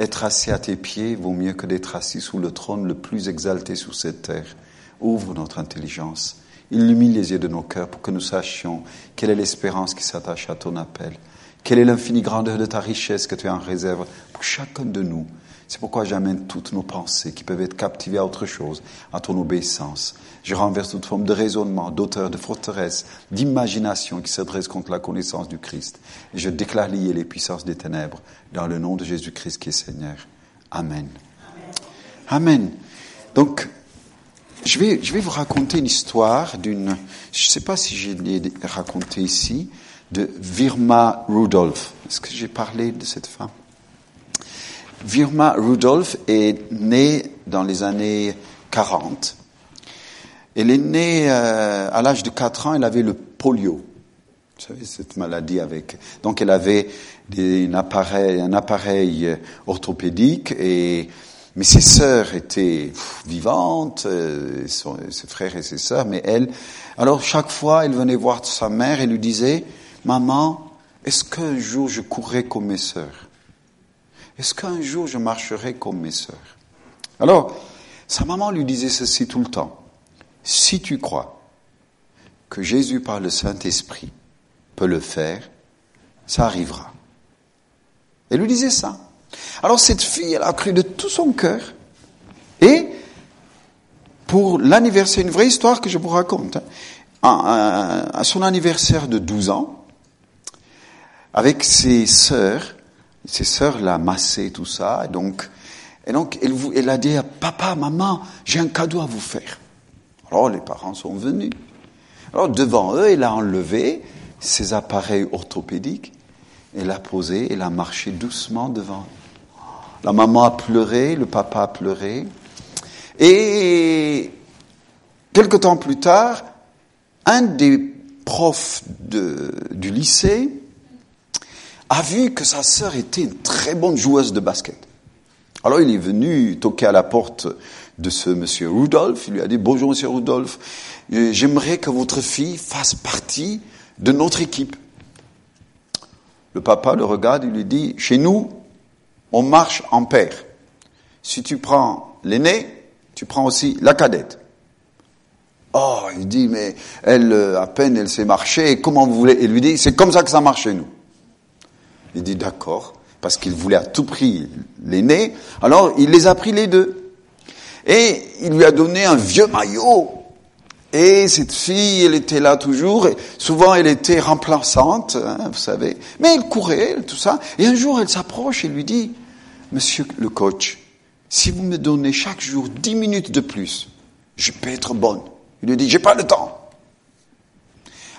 Être assis à tes pieds vaut mieux que d'être assis sous le trône le plus exalté sur cette terre. Ouvre notre intelligence. Illumine les yeux de nos cœurs pour que nous sachions quelle est l'espérance qui s'attache à ton appel. Quelle est l'infinie grandeur de ta richesse que tu as en réserve pour chacun de nous. C'est pourquoi j'amène toutes nos pensées qui peuvent être captivées à autre chose, à ton obéissance. Je renverse toute forme de raisonnement, d'auteur, de forteresse, d'imagination qui s'adresse contre la connaissance du Christ. Et je déclare lier les puissances des ténèbres dans le nom de Jésus-Christ qui est Seigneur. Amen. Amen. Donc, je vais, je vais vous raconter une histoire d'une, je ne sais pas si je l'ai ici, de Virma Rudolph. Est-ce que j'ai parlé de cette femme? Virma Rudolph est née dans les années 40 elle est née euh, à l'âge de 4 ans, elle avait le polio. Vous savez, cette maladie avec. Donc elle avait des, un, appareil, un appareil euh, orthopédique et mais ses sœurs étaient vivantes, euh, ses frères et ses sœurs, mais elle, alors chaque fois, elle venait voir sa mère et lui disait, maman, est-ce qu'un jour je courrai comme mes sœurs? Est-ce qu'un jour je marcherai comme mes sœurs Alors, sa maman lui disait ceci tout le temps si tu crois que Jésus par le Saint-Esprit peut le faire, ça arrivera. Elle lui disait ça. Alors cette fille, elle a cru de tout son cœur. Et pour l'anniversaire, une vraie histoire que je vous raconte, hein, à, son anniversaire de 12 ans, avec ses sœurs, ses sœurs l'a massé, tout ça, et donc, et donc elle, elle a dit à papa, maman, j'ai un cadeau à vous faire. Alors les parents sont venus. Alors devant eux, il a enlevé ses appareils orthopédiques, et l'a posé, et a marché doucement devant. La maman a pleuré, le papa a pleuré. Et quelque temps plus tard, un des profs de, du lycée a vu que sa sœur était une très bonne joueuse de basket. Alors il est venu toquer à la porte de ce monsieur Rudolph. Il lui a dit, bonjour monsieur Rudolph, euh, j'aimerais que votre fille fasse partie de notre équipe. Le papa le regarde, il lui dit, chez nous, on marche en paire. Si tu prends l'aîné, tu prends aussi la cadette. Oh, il dit, mais elle, euh, à peine elle sait marcher, comment vous voulez? Il lui dit, c'est comme ça que ça marche chez nous. Il dit, d'accord, parce qu'il voulait à tout prix l'aîné, alors il les a pris les deux. Et il lui a donné un vieux maillot. Et cette fille, elle était là toujours. Et souvent, elle était remplaçante, hein, vous savez. Mais elle courait, tout ça. Et un jour, elle s'approche et lui dit, Monsieur le coach, si vous me donnez chaque jour dix minutes de plus, je peux être bonne. Il lui dit, j'ai pas le temps.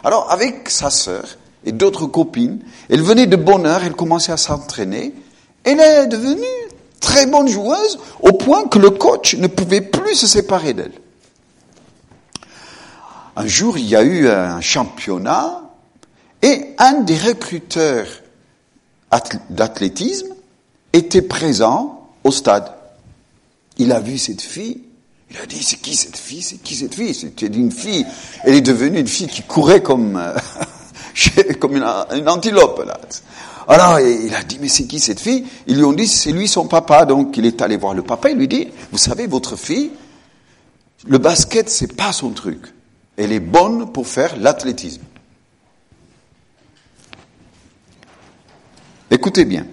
Alors, avec sa sœur et d'autres copines, elle venait de bonne heure, elle commençait à s'entraîner. Elle est devenue très bonne joueuse au point que le coach ne pouvait plus se séparer d'elle. Un jour, il y a eu un championnat et un des recruteurs d'athlétisme était présent au stade. Il a vu cette fille. Il a dit, c'est qui cette fille? C'est qui cette fille? C'était une fille. Elle est devenue une fille qui courait comme, euh, comme une, antilope. Là. Alors, il a dit, mais c'est qui cette fille? Ils lui ont dit, c'est lui son papa. Donc, il est allé voir le papa. Il lui dit, vous savez, votre fille, le basket, c'est pas son truc. Elle est bonne pour faire l'athlétisme. Écoutez bien.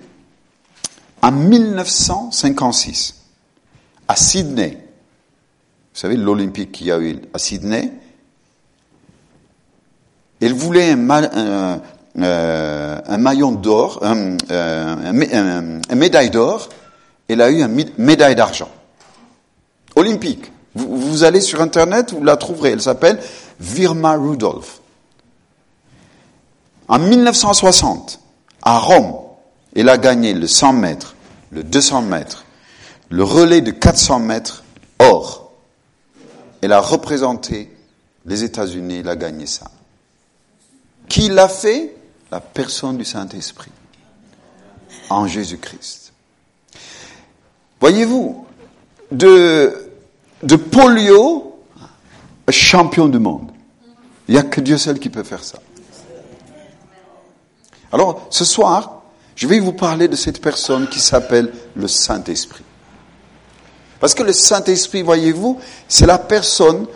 En 1956, à Sydney, vous savez, l'Olympique qu'il y a eu à Sydney, elle voulait un, euh, maillon d'or, un, euh, médaille d'or, elle a eu une médaille d'argent. Olympique. Vous, vous, allez sur Internet, vous la trouverez. Elle s'appelle Virma Rudolph. En 1960, à Rome, elle a gagné le 100 mètres, le 200 mètres, le relais de 400 mètres or. Elle a représenté les États-Unis, elle a gagné ça. Qui l'a fait la personne du Saint-Esprit en Jésus-Christ. Voyez-vous, de, polio, champion du monde. Il n'y a que Dieu seul qui peut faire ça. Alors, ce soir, Je vais vous parler de cette personne qui s'appelle le Saint-Esprit. Parce que le Saint-Esprit, voyez-vous, c'est la personne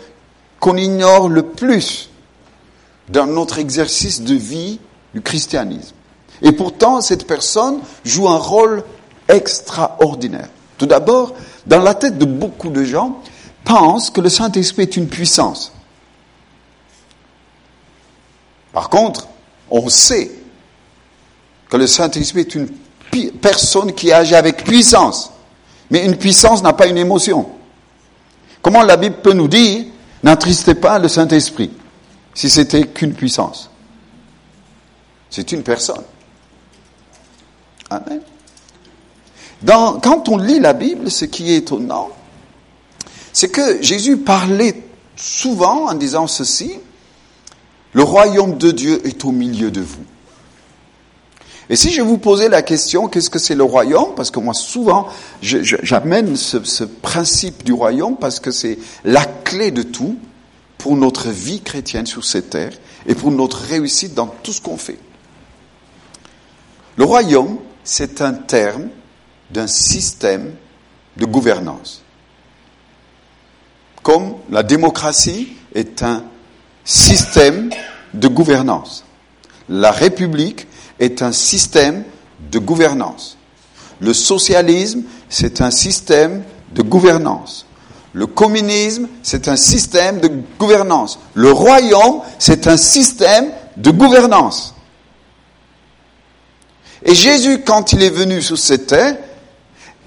qu'on ignore le plus dans notre exercice de vie du christianisme. Et pourtant, cette personne joue un rôle extraordinaire. Tout d'abord, dans la tête de beaucoup de gens, pensent que le Saint-Esprit est une puissance. Par contre, on sait que le Saint-Esprit est une personne qui agit avec puissance. Mais une puissance n'a pas une émotion. Comment la Bible peut nous dire, n'attristez pas le Saint-Esprit, si c'était qu'une puissance C'est une personne. Amen. quand on lit la Bible, ce qui est étonnant, c'est que Jésus parlait souvent en disant ceci, le royaume de Dieu est au milieu de vous. Et si je vous posais la question, qu'est-ce que c'est le royaume? Parce que moi, souvent, j'amène ce, principe du royaume parce que c'est la clé de tout pour notre vie chrétienne sur cette terre et pour notre réussite dans tout ce qu'on fait. Le royaume, c'est un terme d'un système de gouvernance. Comme la démocratie est un système de gouvernance. La République est un système de gouvernance. Le socialisme, c'est un système de gouvernance. Le communisme, c'est un système de gouvernance. Le royaume, c'est un système de gouvernance. Et Jésus, quand il est venu sur cette terre,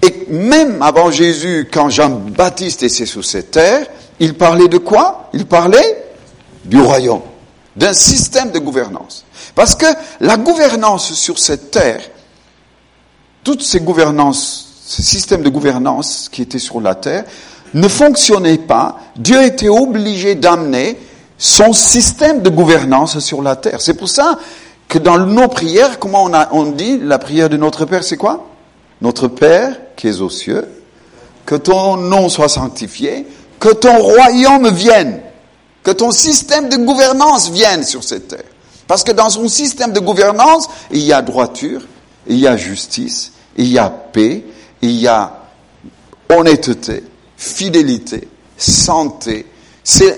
et même avant Jésus, quand Jean-Baptiste était sur cette terre, il parlait de quoi? Il parlait du royaume, d'un système de gouvernance. Parce que la gouvernance sur cette terre, toutes ces gouvernances, ces systèmes de gouvernance qui étaient sur la terre, ne fonctionnaient pas. Dieu était obligé d'amener son système de gouvernance sur la terre. C'est pour ça que dans nos prières, comment on, a, on dit la prière de notre Père, c'est quoi? Notre Père qui est aux cieux, que ton nom soit sanctifié, que ton royaume vienne. Que ton système de gouvernance vienne sur cette terre. Parce que dans son système de gouvernance, il y a droiture, il y a justice, il y a paix, il y a honnêteté, fidélité, santé. C'est,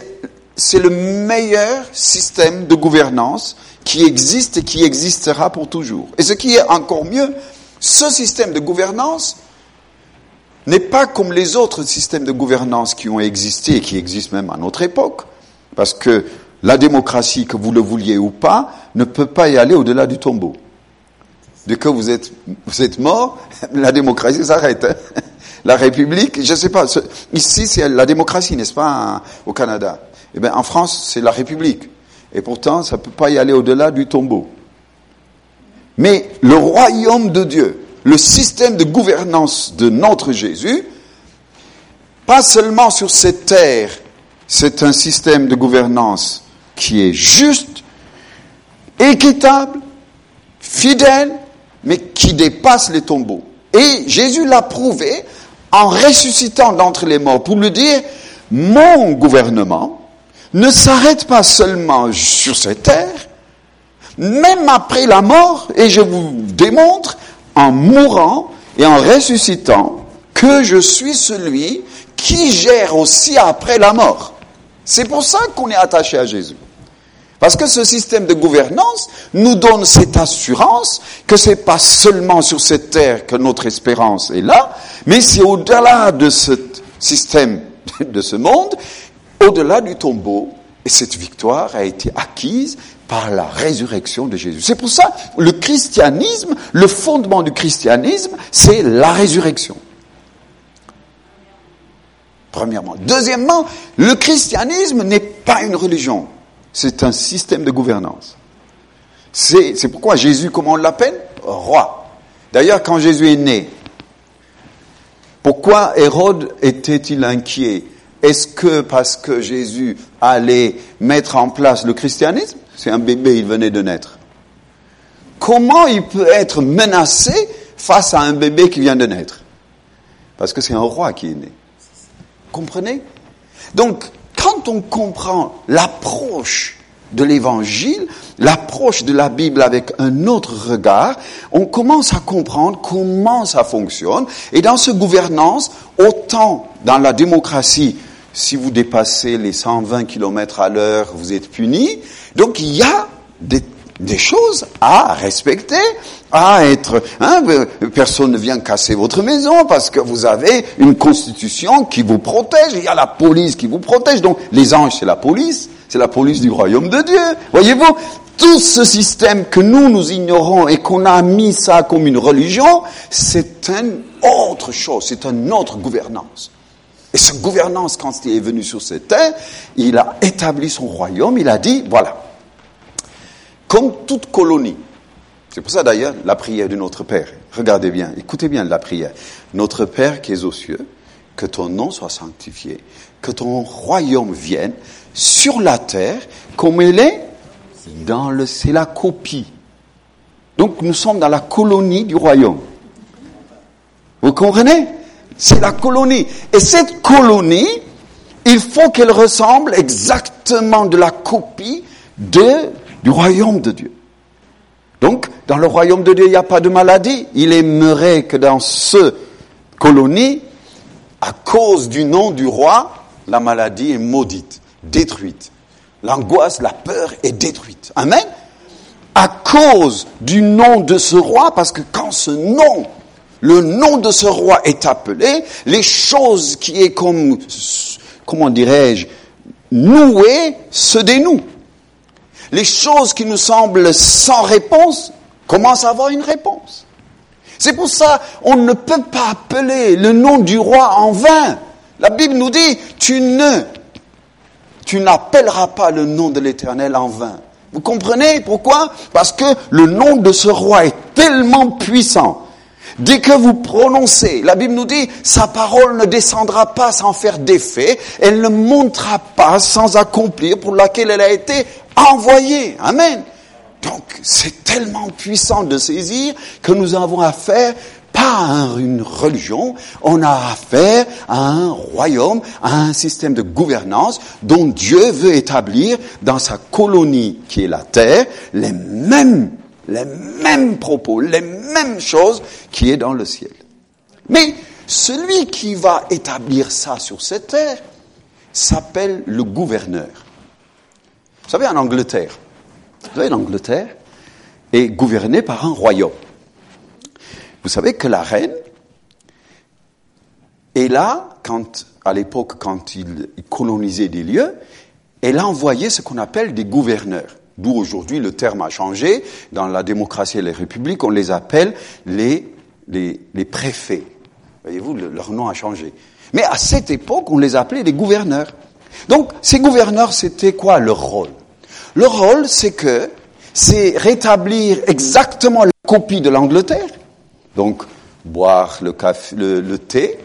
le meilleur système de gouvernance qui existe et qui existera pour toujours. Et ce qui est encore mieux, ce système de gouvernance n'est pas comme les autres systèmes de gouvernance qui ont existé et qui existent même à notre époque. Parce que la démocratie, que vous le vouliez ou pas, ne peut pas y aller au-delà du tombeau. Dès que vous êtes, vous êtes mort, la démocratie s'arrête. Hein. La République, je ne sais pas, ici c'est la démocratie, n'est-ce pas, au Canada? Eh bien, en France, c'est la République. Et pourtant, ça ne peut pas y aller au-delà du tombeau. Mais le royaume de Dieu, le système de gouvernance de notre Jésus, pas seulement sur cette terre, c'est un système de gouvernance qui est juste, équitable, fidèle, mais qui dépasse les tombeaux. Et Jésus l'a prouvé en ressuscitant d'entre les morts pour lui dire, mon gouvernement ne s'arrête pas seulement sur cette terre, même après la mort, et je vous démontre en mourant et en ressuscitant que je suis celui qui gère aussi après la mort. C'est pour ça qu'on est attaché à Jésus. Parce que ce système de gouvernance nous donne cette assurance que c'est pas seulement sur cette terre que notre espérance est là, mais c'est au-delà de ce système, de ce monde, au-delà du tombeau. Et cette victoire a été acquise par la résurrection de Jésus. C'est pour ça, le christianisme, le fondement du christianisme, c'est la résurrection. Premièrement. Deuxièmement, le christianisme n'est pas une religion, c'est un système de gouvernance. C'est pourquoi Jésus, comment on l'appelle Roi. D'ailleurs, quand Jésus est né, pourquoi Hérode était-il inquiet? Est-ce que parce que Jésus allait mettre en place le christianisme C'est un bébé, il venait de naître. Comment il peut être menacé face à un bébé qui vient de naître? Parce que c'est un roi qui est né. Comprenez? Donc, quand on comprend l'approche de l'évangile, l'approche de la Bible avec un autre regard, on commence à comprendre comment ça fonctionne. Et dans ce gouvernance, autant dans la démocratie, si vous dépassez les 120 km à l'heure, vous êtes puni. Donc il y a des, des choses à respecter, à être. Hein, personne ne vient casser votre maison parce que vous avez une constitution qui vous protège. Il y a la police qui vous protège. Donc les anges, c'est la police. C'est la police du royaume de Dieu. Voyez-vous, tout ce système que nous, nous ignorons et qu'on a mis ça comme une religion, c'est une autre chose, c'est une autre gouvernance. Et cette gouvernance, quand il est venu sur cette terre, il a établi son royaume, il a dit, voilà, comme toute colonie, c'est pour ça d'ailleurs la prière de notre Père, regardez bien, écoutez bien la prière, notre Père qui es aux cieux, que ton nom soit sanctifié, que ton royaume vienne, sur la terre comme elle est dans le, c'est la copie. Donc nous sommes dans la colonie du royaume. Vous comprenez? C'est la colonie. Et cette colonie, il faut qu'elle ressemble exactement de la copie de, royaume de Dieu. Donc, dans le royaume de Dieu, il n'y a pas de maladie. Il aimerait que dans ce colonie, à cause du nom du roi, la maladie est maudite détruite. L'angoisse, la peur est détruite. Amen. À cause du nom de ce roi, parce que quand ce nom, le nom de ce roi est appelé, les choses qui est comme, comment dirais-je, nouées se dénouent. Les choses qui nous semblent sans réponse commencent à avoir une réponse. C'est pour ça on ne peut pas appeler le nom du roi en vain. La Bible nous dit, tu ne tu n'appelleras pas le nom de l'Éternel en vain. Vous comprenez pourquoi? Parce que le nom de ce roi est tellement puissant. Dès que vous prononcez, la Bible nous dit, sa parole ne descendra pas sans faire d'effet, elle ne montera pas sans accomplir pour laquelle elle a été envoyée. Amen. Donc, c'est tellement puissant de saisir que nous avons affaire pas à une religion, on a affaire à un royaume, à un système de gouvernance dont Dieu veut établir dans sa colonie qui est la terre les mêmes, les mêmes propos, les mêmes choses qui est dans le ciel. Mais celui qui va établir ça sur cette terre s'appelle le gouverneur. Vous savez, en Angleterre, vous savez, l'Angleterre est gouvernée par un royaume. Vous savez que la reine est là, quand, à l'époque, quand il, colonisait des lieux, elle a envoyé ce qu'on appelle des gouverneurs. D'où aujourd'hui le terme a changé. Dans la démocratie et les républiques, on les appelle les, les, les préfets. Voyez-vous, leur nom a changé. Mais à cette époque, on les appelait des gouverneurs. Donc, ces gouverneurs, c'était quoi leur rôle? Leur rôle, c'est que, c'est rétablir exactement la copie de l'Angleterre, donc, boire le, café, le, thé,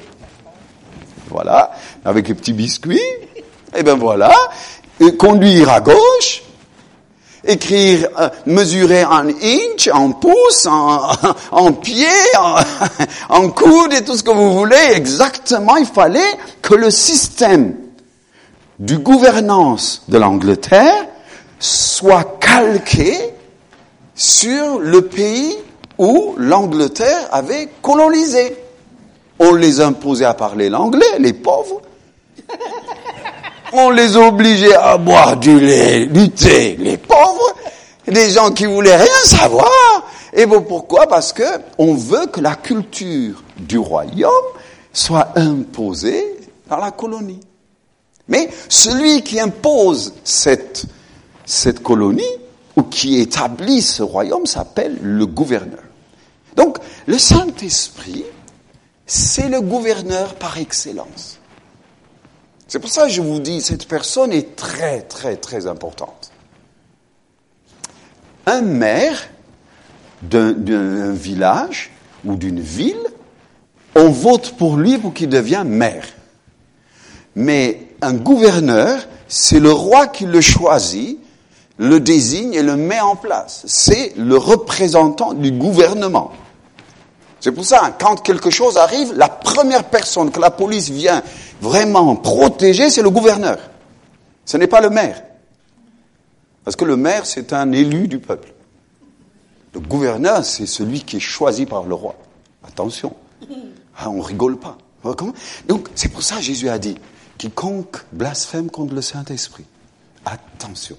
voilà, avec les petits biscuits, et ben voilà, conduire à gauche, écrire, euh, mesurer en inch, en pouce, en, en pied, en, en coude et tout ce que vous voulez. Exactement, il fallait que le système du gouvernance de l'Angleterre soit calqué sur le pays où l'Angleterre avait colonisé. On les imposait à parler l'anglais, les pauvres. On les obligeait à boire du lait, les pauvres. Des gens qui voulaient rien savoir. Et bon, pourquoi? Parce que on veut que la culture du royaume soit imposée dans la colonie. Mais celui qui impose cette, cette colonie, ou qui établit ce royaume, s'appelle le gouverneur. Donc, le Saint-Esprit, c'est le gouverneur par excellence. C'est pour ça que je vous dis, cette personne est très, très, très importante. Un maire d'un village ou d'une ville, on vote pour lui pour qu'il devienne maire. Mais un gouverneur, c'est le roi qui le choisit, le désigne et le met en place. C'est le représentant du gouvernement. C'est pour ça, quand quelque chose arrive, la première personne que la police vient vraiment protéger, c'est le gouverneur. Ce n'est pas le maire. Parce que le maire, c'est un élu du peuple. Le gouverneur, c'est celui qui est choisi par le roi. Attention, ah, on rigole pas. Donc, c'est pour ça que Jésus a dit, quiconque blasphème contre le Saint-Esprit, attention.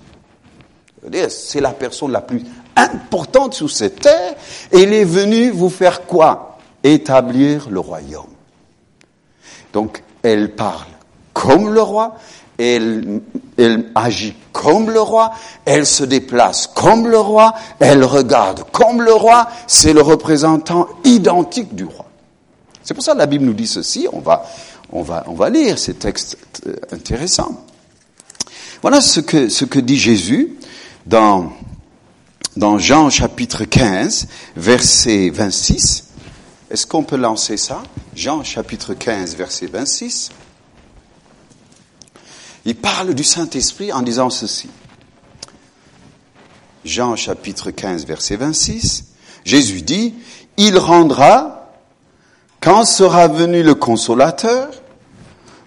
C'est la personne la plus importante sur cette terre, et il est venu vous faire quoi? Établir le royaume. Donc, elle parle comme le roi, elle, elle, agit comme le roi, elle se déplace comme le roi, elle regarde comme le roi, c'est le représentant identique du roi. C'est pour ça que la Bible nous dit ceci, on va, on va, on va lire ces textes euh, intéressants. Voilà ce que, ce que dit Jésus dans, dans Jean chapitre 15, verset 26. Est-ce qu'on peut lancer ça? Jean chapitre 15, verset 26. Il parle du Saint-Esprit en disant ceci. Jean chapitre 15, verset 26. Jésus dit, il rendra, quand sera venu le consolateur,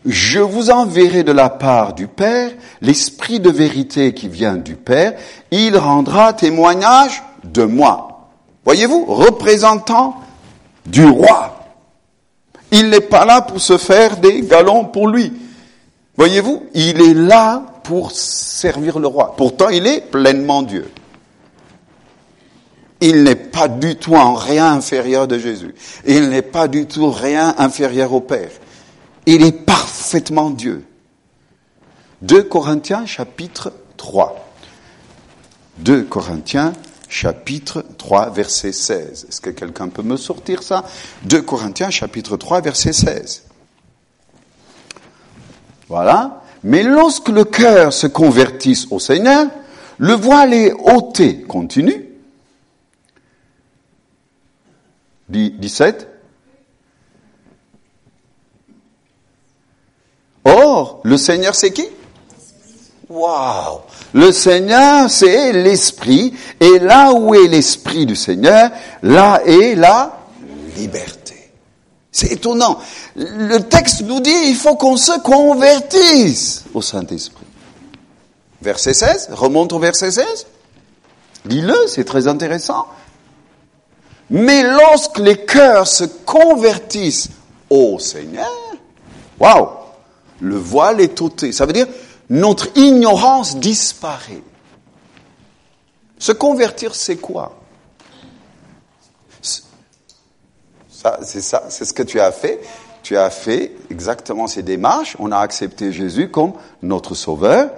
je vous enverrai de la part du Père l'Esprit de vérité qui vient du Père, il rendra témoignage de moi. Voyez-vous, représentant du roi. Il n'est pas là pour se faire des galons pour lui. Voyez-vous, il est là pour servir le roi. Pourtant, il est pleinement Dieu. Il n'est pas du tout en rien inférieur de Jésus. Il n'est pas du tout rien inférieur au Père. Il est parfaitement Dieu. 2 Corinthiens chapitre 3. 2 Corinthiens chapitre 3 verset 16. Est-ce que quelqu'un peut me sortir ça? 2 Corinthiens chapitre 3 verset 16. Voilà. Mais lorsque le cœur se convertisse au Seigneur, le voile est ôté. Continue. 17. Or, le Seigneur c'est qui? Waouh Le Seigneur c'est l'Esprit, et là où est l'Esprit du Seigneur, là est la liberté. C'est étonnant. Le texte nous dit il faut qu'on se convertisse au Saint-Esprit. Verset 16, remonte au verset 16. Lis-le, c'est très intéressant. Mais lorsque les cœurs se convertissent au Seigneur, waouh, le voile est ôté. Ça veut dire notre ignorance disparaît. Se convertir, c'est quoi? C'est ça, c'est ce que tu as fait. Tu as fait exactement ces démarches. On a accepté Jésus comme notre sauveur.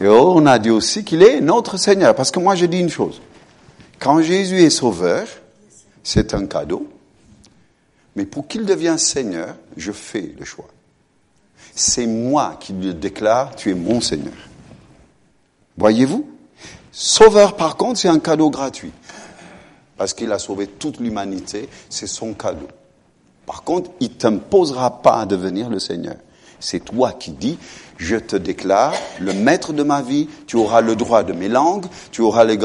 Et on a dit aussi qu'il est notre Seigneur. Parce que moi, je dis une chose. Quand Jésus est sauveur, c'est un cadeau. Mais pour qu'il devienne Seigneur, je fais le choix. C'est moi qui lui déclare, tu es mon Seigneur. Voyez-vous? Sauveur, par contre, c'est un cadeau gratuit parce qu'il a sauvé toute l'humanité, c'est son cadeau. Par contre, il ne t'imposera pas à devenir le Seigneur. C'est toi qui dis, je te déclare le maître de ma vie, tu auras le droit de mes langues, tu auras le,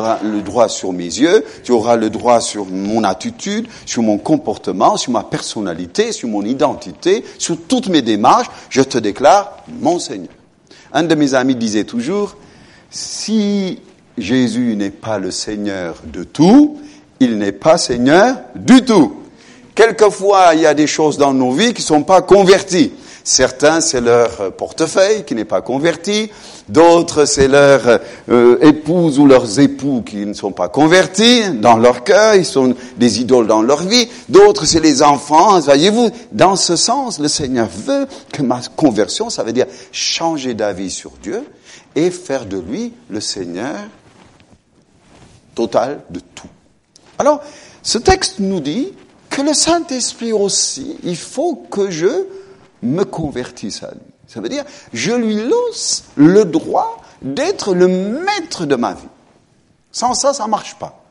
droit sur mes yeux, tu auras le droit sur mon attitude, sur mon comportement, sur ma personnalité, sur mon identité, sur toutes mes démarches, je te déclare mon Seigneur. Un de mes amis disait toujours, si Jésus n'est pas le Seigneur de tout, il n'est pas Seigneur du tout. Quelquefois, il y a des choses dans nos vies qui ne sont pas converties. Certains, c'est leur portefeuille qui n'est pas converti. D'autres, c'est leur euh, épouse ou leurs époux qui ne sont pas convertis dans leur cœur. Ils sont des idoles dans leur vie. D'autres, c'est les enfants. Voyez-vous, dans ce sens, le Seigneur veut que ma conversion, ça veut dire changer d'avis sur Dieu et faire de lui le Seigneur total de tout. Alors, ce texte nous dit que le Saint-Esprit aussi, il faut que je me convertisse à lui. Ça veut dire, je lui laisse le droit d'être le maître de ma vie. Sans ça, ça marche pas.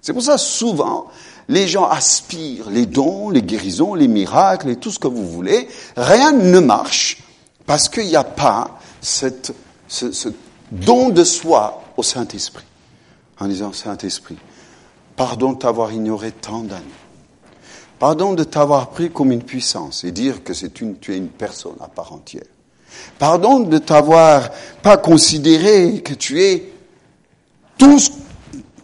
C'est pour ça, souvent, les gens aspirent les dons, les guérisons, les miracles et tout ce que vous voulez. Rien ne marche parce qu'il n'y a pas cette, ce, ce don de soi au Saint-Esprit. En disant, Saint-Esprit, Pardon de t'avoir ignoré tant d'années. Pardon de t'avoir pris comme une puissance et dire que c'est une, tu es une personne à part entière. Pardon de t'avoir pas considéré que tu es tout,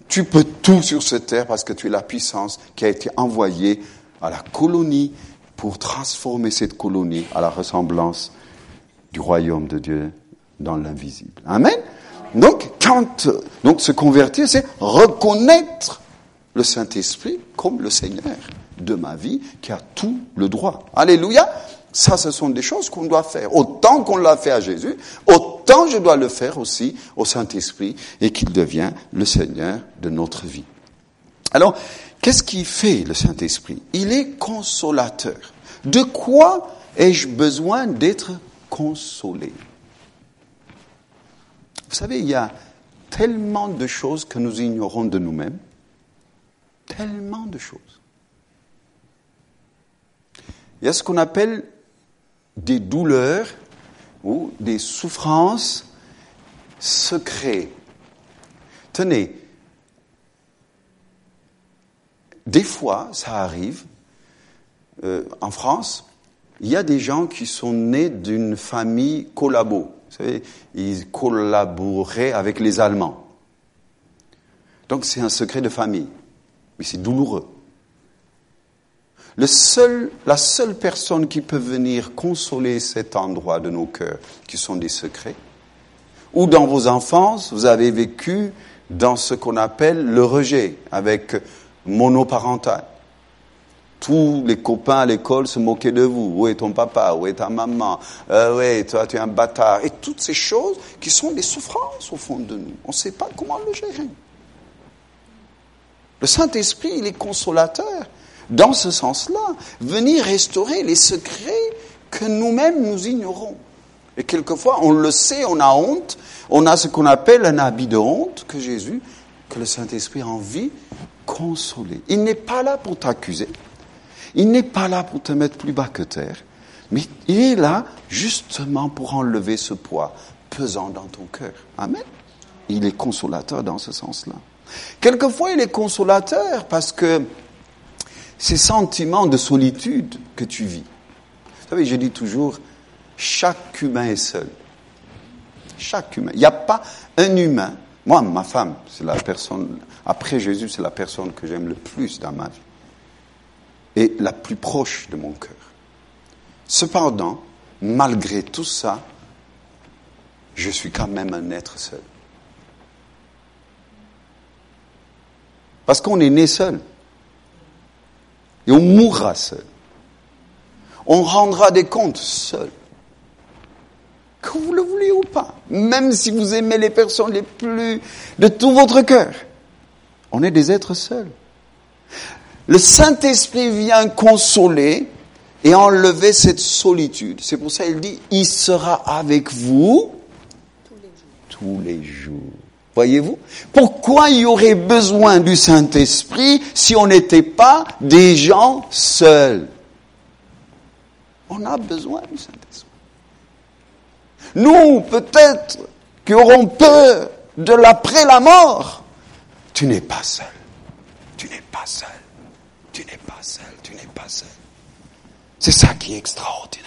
tu peux tout sur cette terre parce que tu es la puissance qui a été envoyée à la colonie pour transformer cette colonie à la ressemblance du royaume de Dieu dans l'invisible. Amen. Donc, quand, donc se convertir, c'est reconnaître le Saint-Esprit comme le Seigneur de ma vie qui a tout le droit. Alléluia. Ça, ce sont des choses qu'on doit faire. Autant qu'on l'a fait à Jésus, autant je dois le faire aussi au Saint-Esprit et qu'il devient le Seigneur de notre vie. Alors, qu'est-ce qui fait le Saint-Esprit? Il est consolateur. De quoi ai-je besoin d'être consolé? Vous savez, il y a tellement de choses que nous ignorons de nous-mêmes. Tellement de choses. Il y a ce qu'on appelle des douleurs ou des souffrances secrètes. Tenez, des fois, ça arrive, euh, en France, il y a des gens qui sont nés d'une famille collabo. Vous savez, ils collaboraient avec les Allemands. Donc c'est un secret de famille, mais c'est douloureux. Le seul, la seule personne qui peut venir consoler cet endroit de nos cœurs, qui sont des secrets, ou dans vos enfances, vous avez vécu dans ce qu'on appelle le rejet, avec monoparental. Tous les copains à l'école se moquaient de vous. Où est ton papa? Où est ta maman? Euh, Oui, toi, tu es un bâtard. Et toutes ces choses qui sont des souffrances au fond de nous. On ne sait pas comment le gérer. Le Saint-Esprit, il est consolateur dans ce sens-là, venir restaurer les secrets que nous-mêmes nous ignorons. Et quelquefois, on le sait, on a honte, on a ce qu'on appelle un habit de honte que Jésus, que le Saint-Esprit a envie consoler. Il n'est pas là pour t'accuser, il n'est pas là pour te mettre plus bas que terre, mais il est là justement pour enlever ce poids pesant dans ton cœur. Amen. Il est consolateur dans ce sens-là. Quelquefois, il est consolateur parce que ces sentiments de solitude que tu vis. Vous savez, je dis toujours, chaque humain est seul. Chaque humain. Il n'y a pas un humain. Moi, ma femme, c'est la personne, après Jésus, c'est la personne que j'aime le plus dans ma vie. Et la plus proche de mon cœur. Cependant, malgré tout ça, je suis quand même un être seul. Parce qu'on est né seul. Et on mourra seul. On rendra des comptes seul. Que vous le voulez ou pas. Même si vous aimez les personnes les plus de tout votre cœur. On est des êtres seuls. Le Saint-Esprit vient consoler et enlever cette solitude. C'est pour ça qu'il dit, il sera avec vous tous les jours. Voyez-vous? Pourquoi il y aurait besoin du Saint-Esprit si on n'était pas des gens seuls? On a besoin du Saint-Esprit. Nous, peut-être, qui aurons peur de l'après la mort, tu n'es pas seul. Tu n'es pas seul. Tu n'es pas seul. Tu n'es pas seul. C'est ça qui est extraordinaire.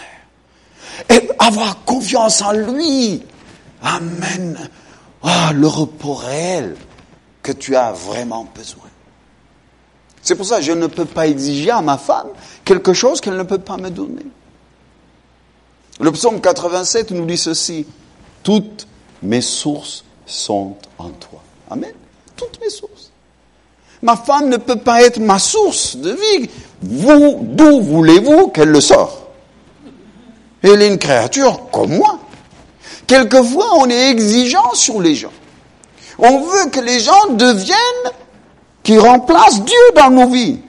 Et avoir confiance en lui. Amen ah, le repos réel que tu as vraiment besoin. C'est pour ça que je ne peux pas exiger à ma femme quelque chose qu'elle ne peut pas me donner. Le psaume 87 nous dit ceci, toutes mes sources sont en toi. Amen. Toutes mes sources. Ma femme ne peut pas être ma source de vie. Vous, d'où voulez-vous qu'elle le sorte? Elle est une créature comme moi. Quelquefois, on est exigeant sur les gens. On veut que les gens deviennent, qui remplacent Dieu dans nos vies.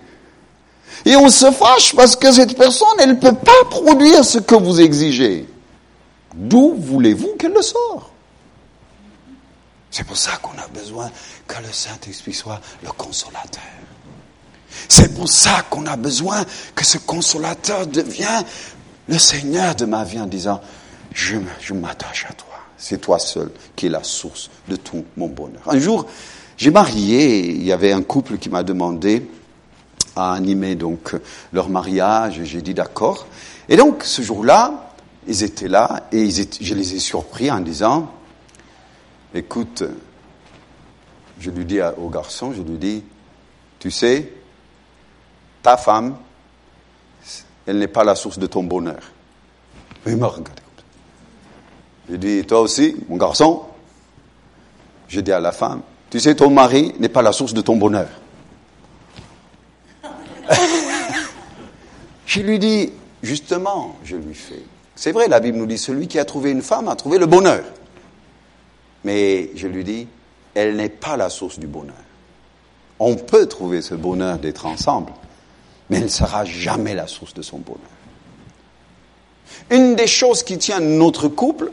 Et on se fâche parce que cette personne, elle ne peut pas produire ce que vous exigez. D'où voulez-vous qu'elle le sorte C'est pour ça qu'on a besoin que le Saint-Esprit soit le consolateur. C'est pour ça qu'on a besoin que ce consolateur devienne le Seigneur de ma vie en disant, je, m'attache à toi. C'est toi seul qui es la source de tout mon bonheur. Un jour, j'ai marié, il y avait un couple qui m'a demandé à animer donc leur mariage, j'ai dit d'accord. Et donc ce jour-là, ils étaient là et je les ai surpris en disant, écoute, je lui dis au garçon, je lui dis, tu sais, ta femme, elle n'est pas la source de ton bonheur. Il m'a regardé. Je dis, toi aussi, mon garçon, je dis à la femme, tu sais, ton mari n'est pas la source de ton bonheur. je lui dis, justement, je lui fais. C'est vrai, la Bible nous dit, celui qui a trouvé une femme a trouvé le bonheur. Mais je lui dis, elle n'est pas la source du bonheur. On peut trouver ce bonheur d'être ensemble, mais elle ne sera jamais la source de son bonheur. Une des choses qui tient notre couple,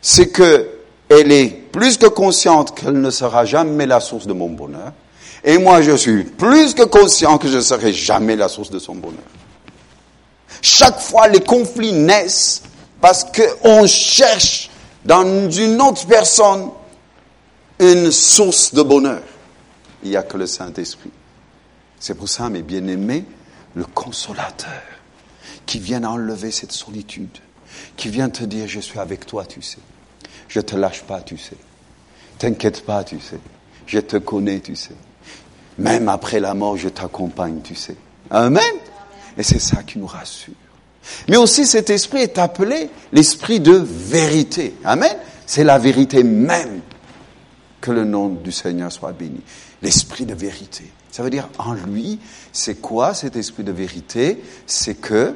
c'est que elle est plus que consciente qu'elle ne sera jamais la source de mon bonheur, et moi je suis plus que conscient que je ne serai jamais la source de son bonheur. Chaque fois les conflits naissent parce qu'on cherche dans une autre personne une source de bonheur. Il n'y a que le Saint-Esprit. C'est pour ça, mes bien-aimés, le consolateur qui vient enlever cette solitude, qui vient te dire, je suis avec toi, tu sais. Je te lâche pas, tu sais. T'inquiète pas, tu sais. Je te connais, tu sais. Même après la mort, je t'accompagne, tu sais. Amen. Et c'est ça qui nous rassure. Mais aussi cet esprit est appelé l'esprit de vérité. Amen. C'est la vérité même. Que le nom du Seigneur soit béni. L'esprit de vérité. Ça veut dire en lui, c'est quoi cet esprit de vérité? C'est que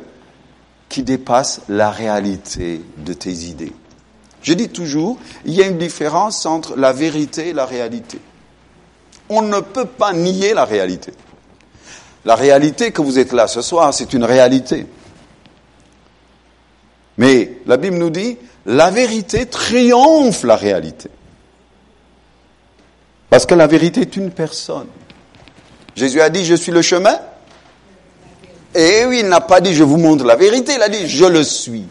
qui dépasse la réalité de tes idées. Je dis toujours, il y a une différence entre la vérité et la réalité. On ne peut pas nier la réalité. La réalité que vous êtes là ce soir, c'est une réalité. Mais la Bible nous dit, la vérité triomphe la réalité. Parce que la vérité est une personne. Jésus a dit, je suis le chemin. Et oui, il n'a pas dit, je vous montre la vérité, il a dit, je le suis.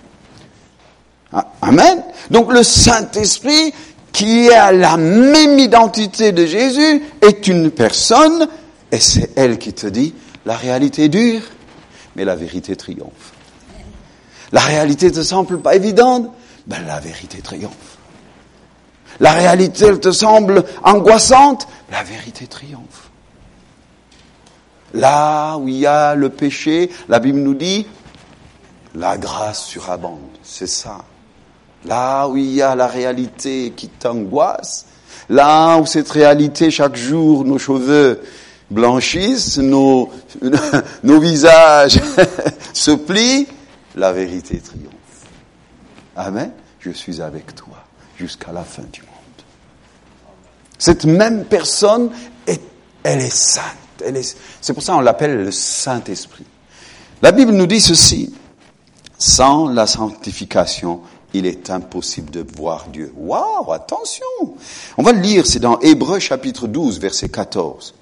Ah, amen. Donc le Saint-Esprit, qui a la même identité de Jésus, est une personne, et c'est elle qui te dit, la réalité est dure, mais la vérité triomphe. La réalité te semble pas évidente, ben la vérité triomphe. La réalité, te semble angoissante, la vérité triomphe. Là où il y a le péché, la Bible nous dit, la grâce surabonde. C'est ça. Là où il y a la réalité qui t'angoisse, là où cette réalité, chaque jour, nos cheveux blanchissent, nos, nos visages se plient, la vérité triomphe. Amen. Je suis avec toi jusqu'à la fin du monde. Cette même personne, est, elle est sainte. C'est pour ça qu'on l'appelle le Saint-Esprit. La Bible nous dit ceci. Sans la sanctification, il est impossible de voir Dieu. Waouh, attention. On va le lire, c'est dans Hébreu chapitre 12, verset 14.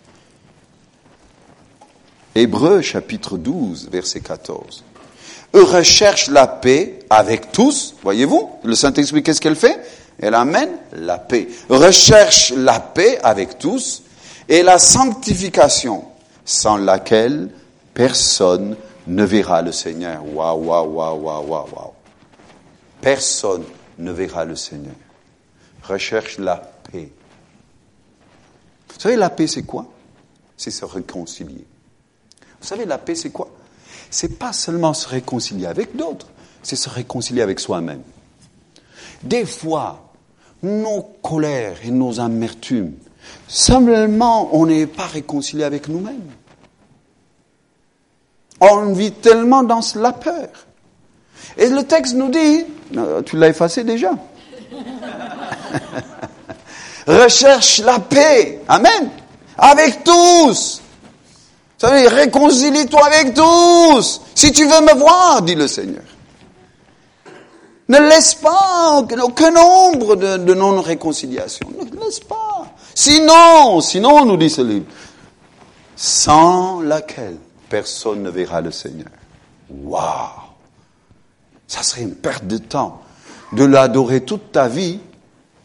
Hébreu chapitre 12, verset 14. Eux recherchent la paix avec tous. Voyez-vous, le Saint-Esprit, qu'est-ce qu'elle fait? Elle amène la paix. Recherche la paix avec tous et la sanctification, sans laquelle personne ne verra le Seigneur. Waouh, waouh, waouh, waouh, waouh, waouh. Personne ne verra le Seigneur. Recherche la paix. Vous savez, la paix, c'est quoi? C'est se réconcilier. Vous savez, la paix, c'est quoi? C'est pas seulement se réconcilier avec d'autres, c'est se réconcilier avec soi-même. Des fois, nos colères et nos amertumes, simplement, on n'est pas réconcilié avec nous-mêmes. On vit tellement dans la peur. Et le texte nous dit, tu l'as effacé déjà. Recherche la paix. Amen. Avec tous. Ça veut dire, réconcilie-toi avec tous. Si tu veux me voir, dit le Seigneur. Ne laisse pas aucun nombre de, de non-réconciliation. Ne laisse pas. Sinon, sinon, nous dit ce livre, sans laquelle personne ne verra le Seigneur. Waouh! Ça serait une perte de temps de l'adorer toute ta vie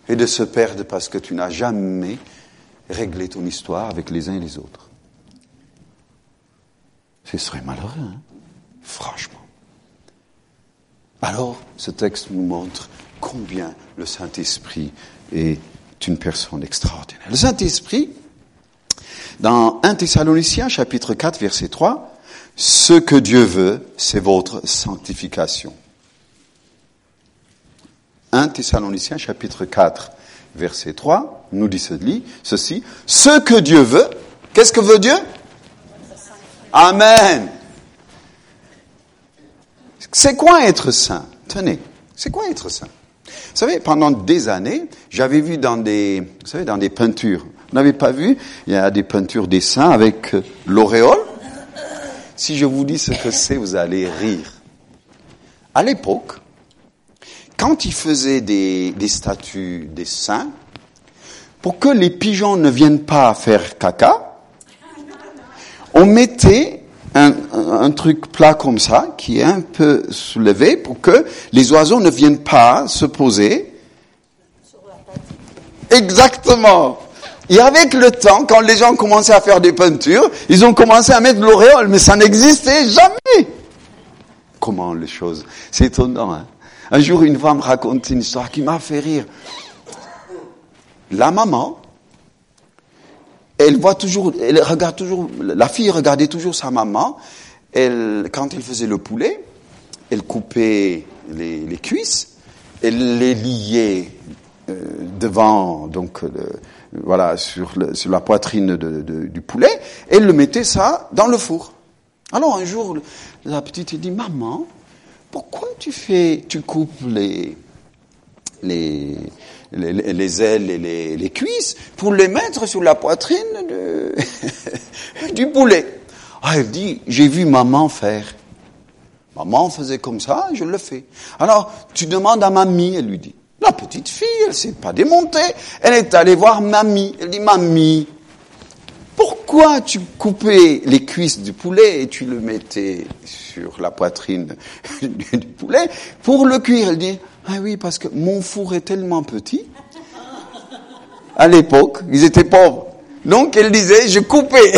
et de se perdre parce que tu n'as jamais réglé ton histoire avec les uns et les autres. Ce serait malheureux, hein? Franchement. Alors, ce texte nous montre combien le Saint-Esprit est une personne extraordinaire. Le Saint-Esprit, dans 1 Thessaloniciens chapitre 4 verset 3, ce que Dieu veut, c'est votre sanctification. 1 Thessaloniciens chapitre 4 verset 3 nous dit ceci, ce que Dieu veut, qu'est-ce que veut Dieu? Amen. C'est quoi être saint? Tenez, c'est quoi être saint? Vous savez, pendant des années, j'avais vu dans des, vous savez, dans des peintures, vous n'avez pas vu, il y a des peintures des saints avec euh, l'auréole. Si je vous dis ce que c'est, vous allez rire. À l'époque, quand ils faisaient des, des statues des saints, pour que les pigeons ne viennent pas faire caca, on mettait un, un, truc plat comme ça, qui est un peu soulevé, pour que les oiseaux ne viennent pas se poser. Exactement. Et avec le temps, quand les gens commençaient à faire des peintures, ils ont commencé à mettre l'auréole, mais ça n'existait jamais. Comment les choses C'est étonnant. Hein un jour, une femme raconte une histoire qui m'a fait rire. La maman, elle voit toujours, elle regarde toujours, la fille regardait toujours sa maman. Elle, quand elle faisait le poulet, elle coupait les, cuisses, elle les liait euh, devant, donc voilà, sur, sur, la poitrine du poulet, et elle le mettait ça dans le four. Alors un jour, la petite dit, maman, pourquoi tu fais, tu coupes les, les, les, ailes et les, les, cuisses pour les mettre sur la poitrine de, du poulet. Ah, elle dit, j'ai vu maman faire. Maman faisait comme ça, je le fais. Alors, tu demandes à mamie, elle lui dit. La petite fille, elle s'est pas démontée. Elle est allée voir mamie. Elle dit, mamie, pourquoi tu coupais les cuisses du poulet et tu le mettais sur la poitrine du poulet pour le cuire? Elle dit, ah oui, parce que mon four est tellement petit. À l'époque, ils étaient pauvres. Donc elle disait, je coupais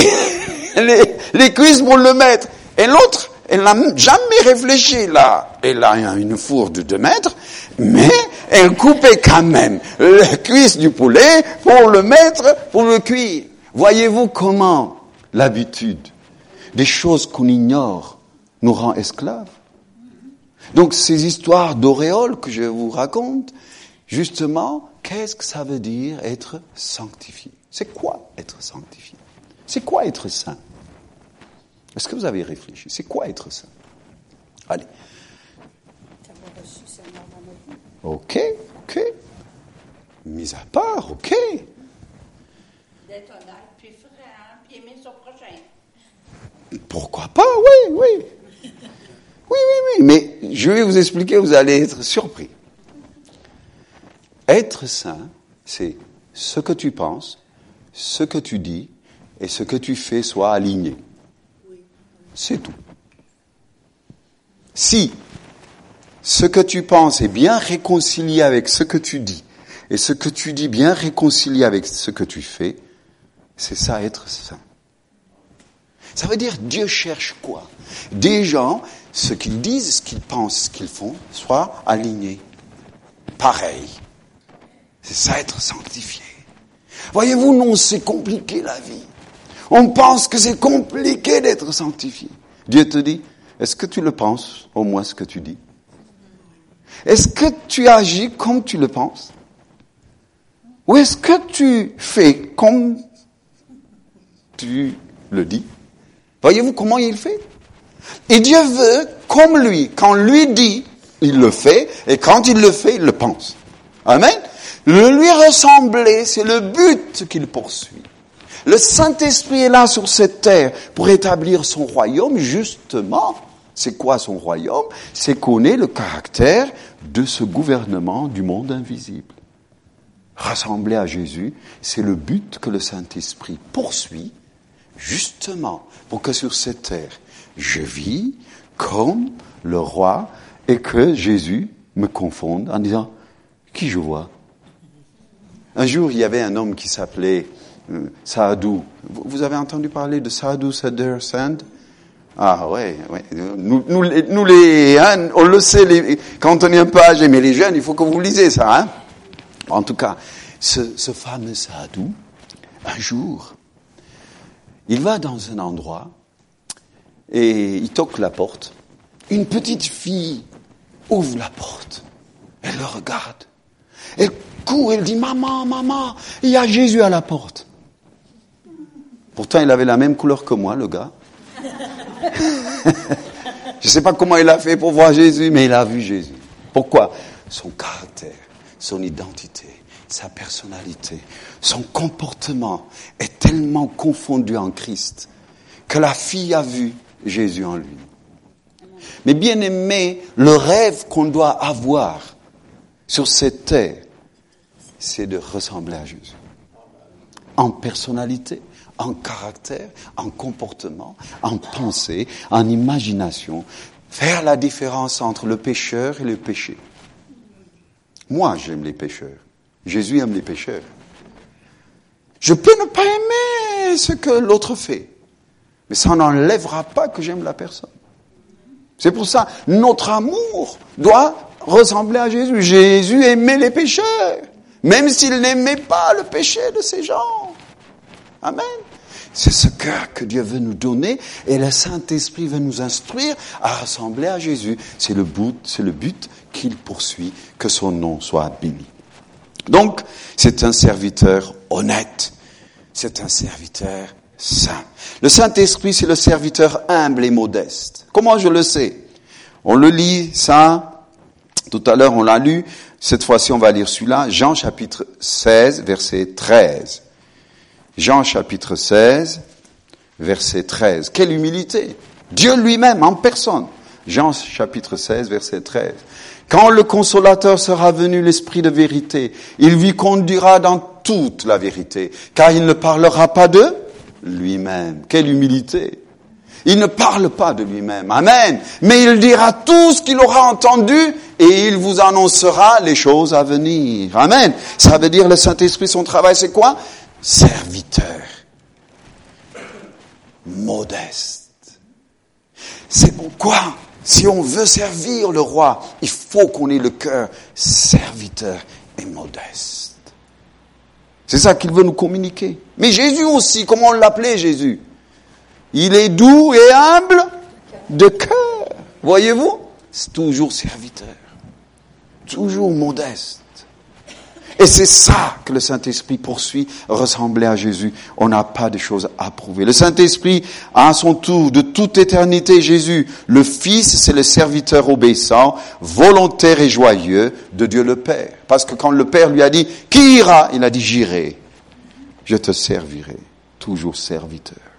les, cuisses pour le mettre. Et l'autre, elle n'a jamais réfléchi là. Elle a une four de deux mètres, mais elle coupait quand même les cuisses du poulet pour le mettre, pour le cuire. Voyez-vous comment l'habitude des choses qu'on ignore nous rend esclaves? Donc ces histoires d'auréole que je vous raconte, justement, qu'est-ce que ça veut dire être sanctifié? C'est quoi être sanctifié? C'est quoi être saint? Est-ce que vous avez réfléchi? C'est quoi être saint? Allez. Ok, ok. Mis à part, ok. Pourquoi pas? Oui, oui. Oui, oui, oui. Mais je vais vous expliquer, vous allez être surpris. Être saint, c'est ce que tu penses, ce que tu dis et ce que tu fais soit aligné. C'est tout. Si ce que tu penses est bien réconcilié avec ce que tu dis, et ce que tu dis bien réconcilié avec ce que tu fais, c'est ça être saint. Ça veut dire Dieu cherche quoi? Des gens, ce qu'ils disent, ce qu'ils pensent, ce qu'ils font, soient alignés. Pareil. C'est ça être sanctifié. Voyez-vous, non, c'est compliqué la vie. On pense que c'est compliqué d'être sanctifié. Dieu te dit, est-ce que tu le penses au moins ce que tu dis? Est-ce que tu agis comme tu le penses? Ou est-ce que tu fais comme tu le dis? Voyez-vous comment il fait? Et Dieu veut comme lui. Quand lui dit, il le fait, et quand il le fait, il le pense. Amen. Le lui ressembler, c'est le but qu'il poursuit. Le Saint-Esprit est là sur cette terre pour établir son royaume, justement. C'est quoi son royaume? C'est qu'on ait le caractère de ce gouvernement du monde invisible. Rassembler à Jésus, c'est le but que le Saint-Esprit poursuit, justement pour que sur cette terre, je vis comme le roi et que Jésus me confonde en disant, qui je vois? Un jour, il y avait un homme qui s'appelait euh, Saadou. Vous avez entendu parler de Saadou Sadr Sand? Ah ouais, ouais. Nous, nous, nous les, hein, on le sait, les, quand on est un peu âgé, mais les jeunes, il faut que vous lisez ça. Hein en tout cas, ce, ce fameux sadou, un jour, il va dans un endroit et il toque la porte. Une petite fille ouvre la porte. Elle le regarde. Elle court, elle dit, maman, maman, il y a Jésus à la porte. Pourtant, il avait la même couleur que moi, le gars. Je ne sais pas comment il a fait pour voir Jésus, mais il a vu Jésus. Pourquoi? Son caractère, son identité, sa personnalité, son comportement est tellement confondu en Christ que la fille a vu Jésus en lui. Mais bien aimé, le rêve qu'on doit avoir sur cette terre, c'est de ressembler à Jésus. En personnalité, en caractère, en comportement, en pensée, en imagination, faire la différence entre le pécheur et le péché. Moi, j'aime les pécheurs. Jésus aime les pécheurs. Je peux ne pas aimer ce que l'autre fait, mais ça n'enlèvera pas que j'aime la personne. C'est pour ça, notre amour doit ressembler à Jésus. Jésus aimait les pécheurs, même s'il n'aimait pas le péché de ces gens. Amen. C'est ce cœur que Dieu veut nous donner et le Saint-Esprit veut nous instruire à ressembler à Jésus. C'est le but, c'est le but qu'il poursuit, que son nom soit béni. Donc, c'est un serviteur honnête. C'est un serviteur saint. Le Saint-Esprit, c'est le serviteur humble et modeste. Comment je le sais? On le lit, ça, tout à l'heure on l'a lu, cette fois-ci on va lire celui-là, Jean chapitre 16, verset 13. Jean chapitre 16, verset 13. Quelle humilité Dieu lui-même en personne. Jean chapitre 16, verset 13. Quand le consolateur sera venu, l'esprit de vérité, il lui conduira dans toute la vérité, car il ne parlera pas de lui-même. Quelle humilité. Il ne parle pas de lui-même. Amen. Mais il dira tout ce qu'il aura entendu et il vous annoncera les choses à venir. Amen. Ça veut dire le Saint-Esprit, son travail, c'est quoi? Serviteur. Modeste. C'est pourquoi si on veut servir le roi, il faut qu'on ait le cœur serviteur et modeste. C'est ça qu'il veut nous communiquer. Mais Jésus aussi, comment on l'appelait Jésus? Il est doux et humble de cœur. Voyez-vous? C'est toujours serviteur. Toujours modeste. Et c'est ça que le Saint-Esprit poursuit, ressembler à Jésus. On n'a pas de choses à prouver. Le Saint-Esprit a à son tour de toute éternité Jésus. Le Fils, c'est le serviteur obéissant, volontaire et joyeux de Dieu le Père. Parce que quand le Père lui a dit, qui ira? Il a dit, j'irai. Je te servirai. Toujours serviteur.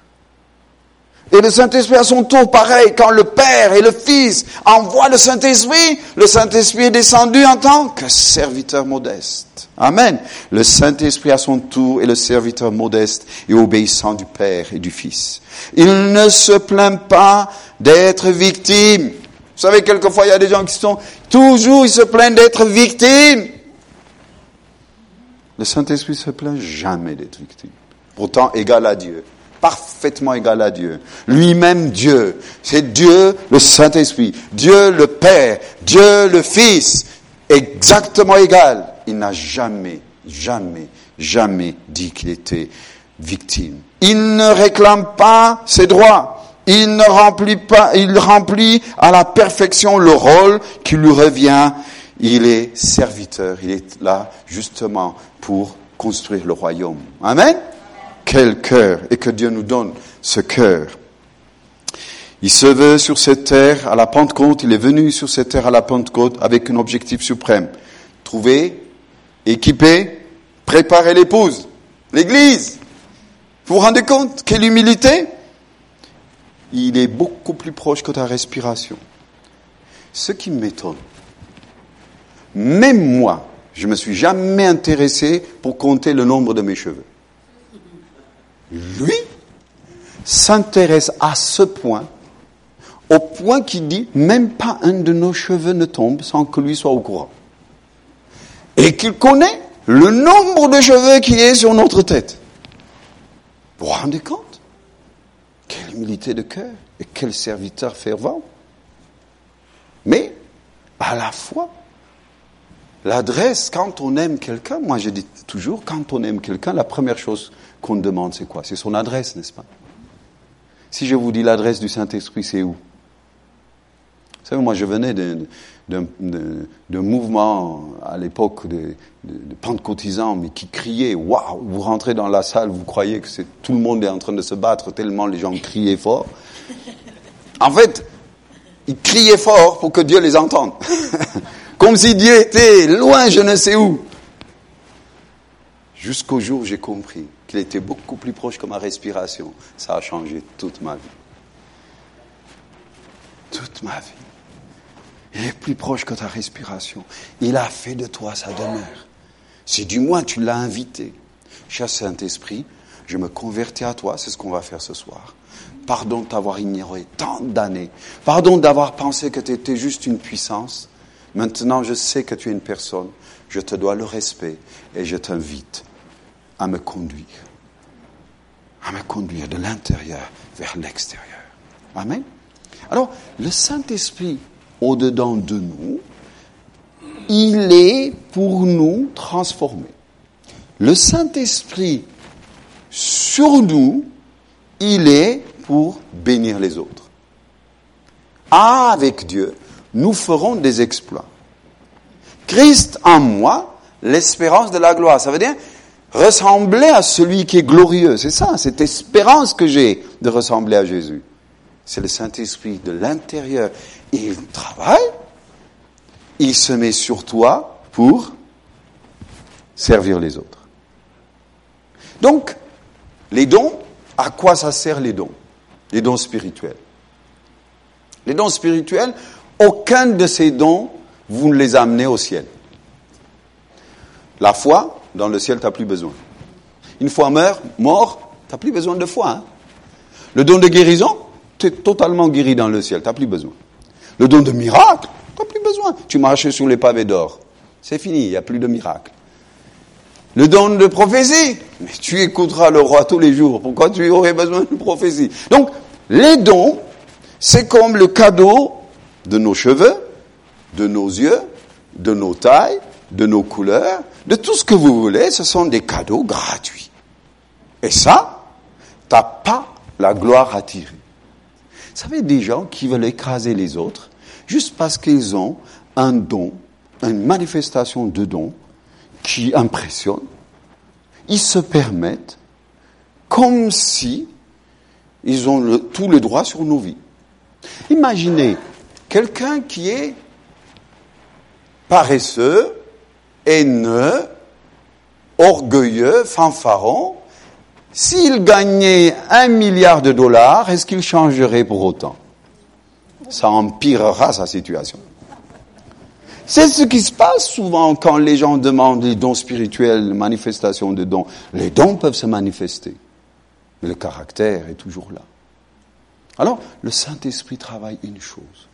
Et le Saint-Esprit à son tour, pareil, quand le Père et le Fils envoient le Saint-Esprit, le Saint-Esprit est descendu en tant que serviteur modeste. Amen. Le Saint-Esprit à son tour est le serviteur modeste et obéissant du Père et du Fils. Il ne se plaint pas d'être victime. Vous savez, quelquefois, il y a des gens qui sont toujours, ils se plaignent d'être victimes. Le Saint-Esprit se plaint jamais d'être victime. Pourtant, égal à Dieu parfaitement égal à Dieu. Lui-même Dieu. C'est Dieu le Saint-Esprit. Dieu le Père. Dieu le Fils. Exactement égal. Il n'a jamais, jamais, jamais dit qu'il était victime. Il ne réclame pas ses droits. Il ne remplit pas, il remplit à la perfection le rôle qui lui revient. Il est serviteur. Il est là justement pour construire le royaume. Amen. Quel cœur et que Dieu nous donne ce cœur. Il se veut sur cette terre à la Pentecôte, il est venu sur cette terre à la Pentecôte avec un objectif suprême. Trouver, équiper, préparer l'épouse, l'église. Vous vous rendez compte Quelle humilité? Il est beaucoup plus proche que ta respiration. Ce qui m'étonne, même moi, je me suis jamais intéressé pour compter le nombre de mes cheveux lui, s'intéresse à ce point, au point qu'il dit, même pas un de nos cheveux ne tombe sans que lui soit au courant. Et qu'il connaît le nombre de cheveux qui est sur notre tête. Vous vous rendez compte? Quelle humilité de cœur et quel serviteur fervent. Mais, à la fois, L'adresse, quand on aime quelqu'un, moi je dis toujours, quand on aime quelqu'un, la première chose qu'on demande, c'est quoi? C'est son adresse, n'est-ce pas? Si je vous dis l'adresse du Saint-Esprit, c'est où? Vous savez, moi je venais d'un mouvement à l'époque de, de, pentecôtisants, mais qui criait, waouh, vous rentrez dans la salle, vous croyez que tout le monde est en train de se battre tellement les gens criaient fort. En fait, ils criaient fort pour que Dieu les entende. Comme si Dieu était loin, je ne sais où. Jusqu'au jour où j'ai compris qu'il était beaucoup plus proche que ma respiration. Ça a changé toute ma vie. Toute ma vie. Il est plus proche que ta respiration. Il a fait de toi sa demeure. Si du moins tu l'as invité. Cher Saint-Esprit, je me convertis à toi, c'est ce qu'on va faire ce soir. Pardon de t'avoir ignoré tant d'années. Pardon d'avoir pensé que tu étais juste une puissance. Maintenant, je sais que tu es une personne. Je te dois le respect et je t'invite à me conduire. À me conduire de l'intérieur vers l'extérieur. Amen. Alors, le Saint-Esprit au-dedans de nous, il est pour nous transformer. Le Saint-Esprit sur nous, il est pour bénir les autres. Avec Dieu, nous ferons des exploits. Christ en moi, l'espérance de la gloire. Ça veut dire ressembler à celui qui est glorieux. C'est ça, cette espérance que j'ai de ressembler à Jésus. C'est le Saint-Esprit de l'intérieur. Il travaille, il se met sur toi pour servir les autres. Donc, les dons, à quoi ça sert les dons? Les dons spirituels. Les dons spirituels, aucun de ces dons, vous ne les amenez au ciel. La foi, dans le ciel, tu n'as plus besoin. Une fois mort, mort tu n'as plus besoin de foi. Hein. Le don de guérison, tu es totalement guéri dans le ciel, tu n'as plus besoin. Le don de miracle, tu n'as plus besoin. Tu marches sur les pavés d'or. C'est fini, il n'y a plus de miracle. Le don de prophétie, mais tu écouteras le roi tous les jours. Pourquoi tu aurais besoin de prophétie? Donc, les dons, c'est comme le cadeau de nos cheveux, de nos yeux, de nos tailles, de nos couleurs, de tout ce que vous voulez, ce sont des cadeaux gratuits. Et ça, t'as pas la gloire à tirer. Vous savez, des gens qui veulent écraser les autres, juste parce qu'ils ont un don, une manifestation de don qui impressionne, ils se permettent comme si ils ont tout le droit sur nos vies. Imaginez quelqu'un qui est paresseux, haineux, orgueilleux, fanfaron, s'il gagnait un milliard de dollars, est-ce qu'il changerait pour autant? Ça empirera sa situation. C'est ce qui se passe souvent quand les gens demandent les dons spirituels, manifestations de dons. Les dons peuvent se manifester, mais le caractère est toujours là. Alors, le Saint-Esprit travaille une chose.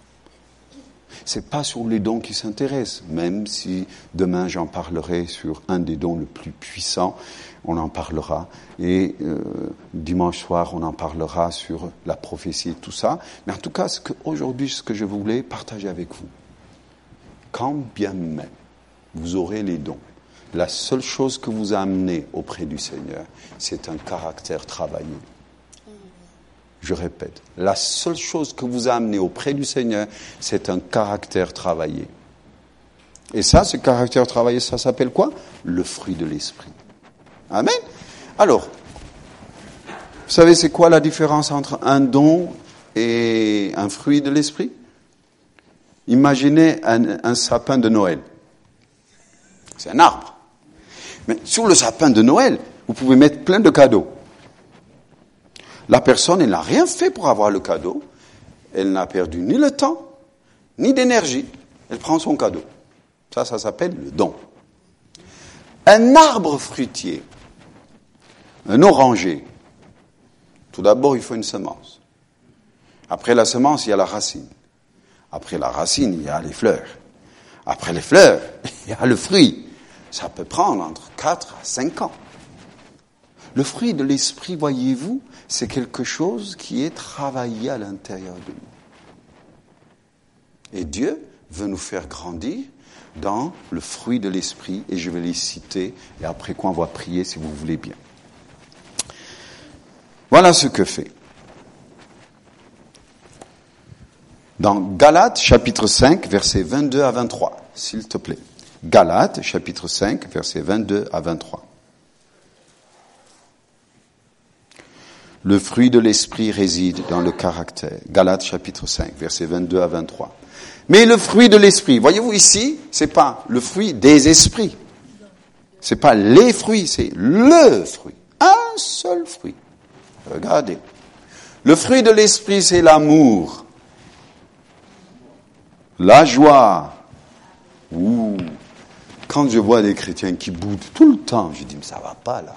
C'est pas sur les dons qui s'intéresse, même si demain j'en parlerai sur un des dons le plus puissants, on en parlera. Et euh, dimanche soir, on en parlera sur la prophétie et tout ça. Mais en tout cas, ce aujourd'hui, ce que je voulais partager avec vous, quand bien même vous aurez les dons, la seule chose que vous amenez auprès du Seigneur, c'est un caractère travaillé. Je répète, la seule chose que vous amenez auprès du Seigneur, c'est un caractère travaillé. Et ça, ce caractère travaillé, ça s'appelle quoi? Le fruit de l'esprit. Amen. Alors, vous savez, c'est quoi la différence entre un don et un fruit de l'esprit? Imaginez un, sapin de Noël. C'est un arbre. Mais sur le sapin de Noël, vous pouvez mettre plein de cadeaux. La personne, n'a rien fait pour avoir le cadeau. Elle n'a perdu ni le temps, ni d'énergie. Elle prend son cadeau. Ça, ça s'appelle le don. Un arbre fruitier, un oranger, tout d'abord, il faut une semence. Après la semence, il y a la racine. Après la racine, il y a les fleurs. Après les fleurs, il y a le fruit. Ça peut prendre entre 4 à 5 ans. Le fruit de l'esprit, voyez-vous, c'est quelque chose qui est travaillé à l'intérieur de nous. Et Dieu veut nous faire grandir dans le fruit de l'esprit et je vais les citer et après quoi on va prier si vous voulez bien. Voilà ce que fait. Dans Galates chapitre 5 versets 22 à 23, s'il te plaît. Galates chapitre 5 versets 22 à 23. Le fruit de l'esprit réside dans le caractère. Galates chapitre 5 versets 22 à 23. Mais le fruit de l'esprit, voyez-vous ici, c'est pas le fruit des esprits. C'est pas les fruits, c'est le fruit. Un seul fruit. Regardez. Le fruit de l'esprit, c'est l'amour, la joie. Ouh. Quand je vois des chrétiens qui boudent tout le temps, je dis, mais ça va pas là.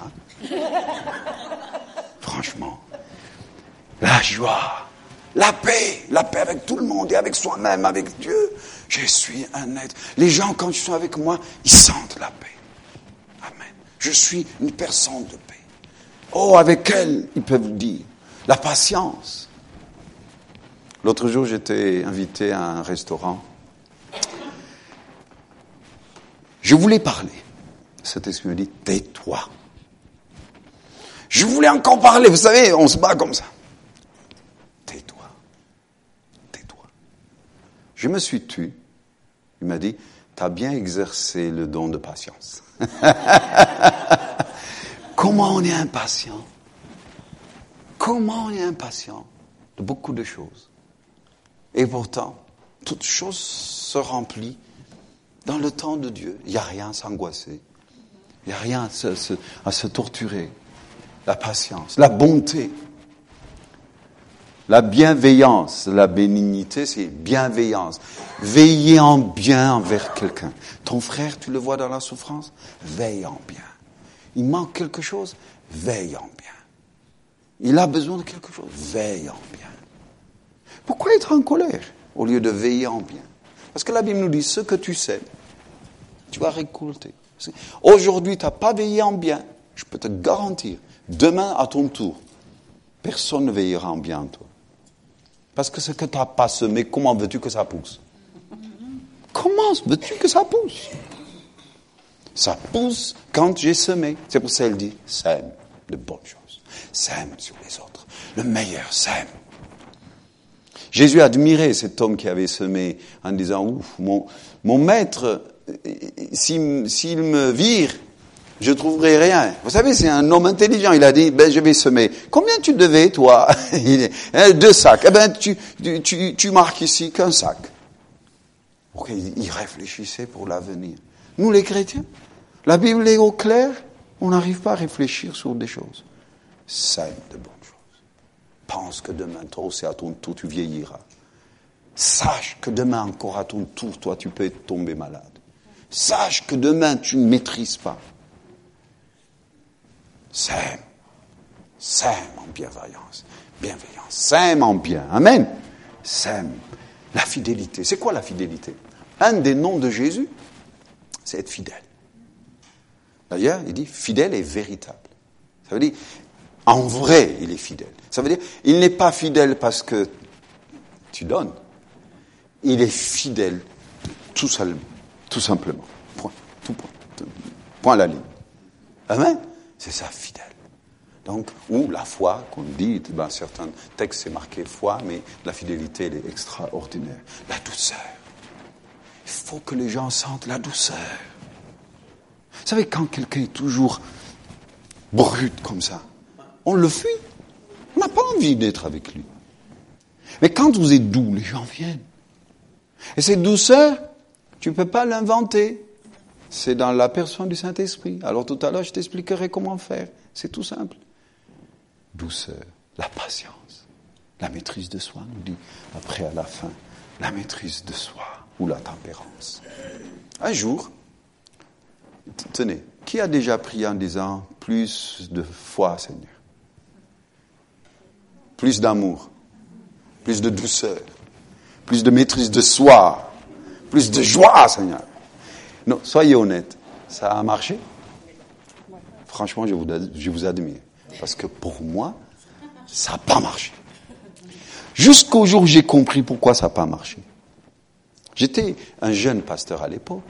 Franchement. La joie, la paix, la paix avec tout le monde et avec soi-même, avec Dieu. Je suis un être. Les gens, quand ils sont avec moi, ils sentent la paix. Amen. Je suis une personne de paix. Oh, avec elle, ils peuvent dire. La patience. L'autre jour, j'étais invité à un restaurant. Je voulais parler. Cet esprit me dit, tais-toi. Je voulais encore parler, vous savez, on se bat comme ça. Je me suis tu. Il m'a dit, tu as bien exercé le don de patience. Comment on est impatient? Comment on est impatient de beaucoup de choses? Et pourtant, toute chose se remplit dans le temps de Dieu. Il n'y a rien à s'angoisser. Il n'y a rien à se torturer. La patience, la bonté. La bienveillance, la bénignité, c'est bienveillance. Veiller en bien envers quelqu'un. Ton frère, tu le vois dans la souffrance, veille en bien. Il manque quelque chose, veille en bien. Il a besoin de quelque chose, veille en bien. Pourquoi être en colère au lieu de veiller en bien? Parce que la Bible nous dit, ce que tu sais, tu vas récolter. Aujourd'hui, tu n'as pas veillé en bien. Je peux te garantir, demain, à ton tour, personne ne veillera en bien en toi. Parce que ce que tu n'as pas semé, comment veux-tu que ça pousse? Comment veux-tu que ça pousse? Ça pousse quand j'ai semé. C'est pour ça qu'elle dit, sème de bonnes choses. Sème sur les autres. Le meilleur, sème. Jésus admirait cet homme qui avait semé en disant, ouf, mon, mon maître, s'il me vire, je trouverai rien. Vous savez, c'est un homme intelligent. Il a dit, ben, je vais semer. Combien tu devais, toi hein, Deux sacs. Eh ben, tu, tu, tu marques ici qu'un sac. Ok, il réfléchissait pour l'avenir. Nous, les chrétiens, la Bible est au clair. On n'arrive pas à réfléchir sur des choses. Sème de bonnes choses. Pense que demain, toi aussi, à ton tour, tu vieilliras. Sache que demain, encore à ton tour, toi, tu peux tomber malade. Sache que demain, tu ne maîtrises pas. Sème. Sème en bienveillance. Bienveillance. Sème en bien. Amen. Sème. La fidélité. C'est quoi la fidélité? Un des noms de Jésus, c'est être fidèle. D'ailleurs, il dit fidèle et véritable. Ça veut dire, en vrai, il est fidèle. Ça veut dire, il n'est pas fidèle parce que tu donnes. Il est fidèle tout, simplement. Point. Point. Point à la ligne. Amen. C'est ça, fidèle. Donc, ou la foi, qu'on dit, dans certains textes c'est marqué foi, mais la fidélité, elle est extraordinaire. La douceur. Il faut que les gens sentent la douceur. Vous savez, quand quelqu'un est toujours brut comme ça, on le fuit. On n'a pas envie d'être avec lui. Mais quand vous êtes doux, les gens viennent. Et cette douceur, tu ne peux pas l'inventer. C'est dans la personne du Saint-Esprit. Alors tout à l'heure, je t'expliquerai comment faire. C'est tout simple. Douceur, la patience, la maîtrise de soi, nous dit après à la fin, la maîtrise de soi ou la tempérance. Un jour, tenez, qui a déjà prié en disant plus de foi, Seigneur? Plus d'amour, plus de douceur, plus de maîtrise de soi, plus de joie, Seigneur non, soyez honnête. Ça a marché? Franchement, je vous, admire. Parce que pour moi, ça n'a pas marché. Jusqu'au jour où j'ai compris pourquoi ça n'a pas marché. J'étais un jeune pasteur à l'époque.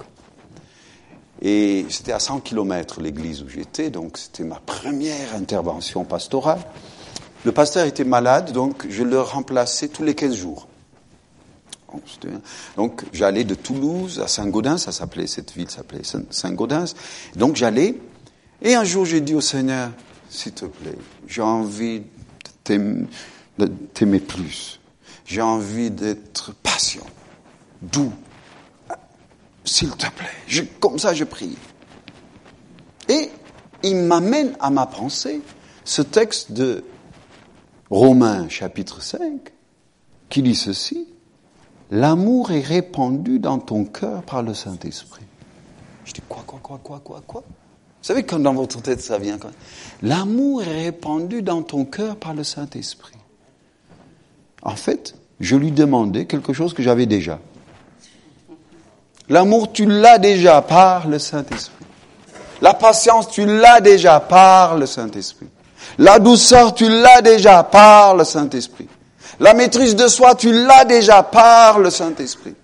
Et c'était à 100 km l'église où j'étais, donc c'était ma première intervention pastorale. Le pasteur était malade, donc je le remplaçais tous les 15 jours. Donc j'allais de Toulouse à Saint-Gaudens, ça s'appelait, cette ville s'appelait Saint-Gaudens. Donc j'allais, et un jour j'ai dit au Seigneur, s'il te plaît, j'ai envie de t'aimer plus. J'ai envie d'être patient, doux. S'il te plaît. comme ça, je prie. Et il m'amène à ma pensée ce texte de Romains chapitre 5 qui dit ceci. L'amour est répandu dans ton cœur par le Saint-Esprit. Je dis quoi, quoi, quoi, quoi, quoi, quoi? Vous savez quand dans votre tête ça vient L'amour est répandu dans ton cœur par le Saint-Esprit. En fait, je lui demandais quelque chose que j'avais déjà. L'amour, tu l'as déjà par le Saint-Esprit. La patience, tu l'as déjà par le Saint-Esprit. La douceur, tu l'as déjà par le Saint-Esprit. La maîtrise de soi, tu l'as déjà par le Saint-Esprit.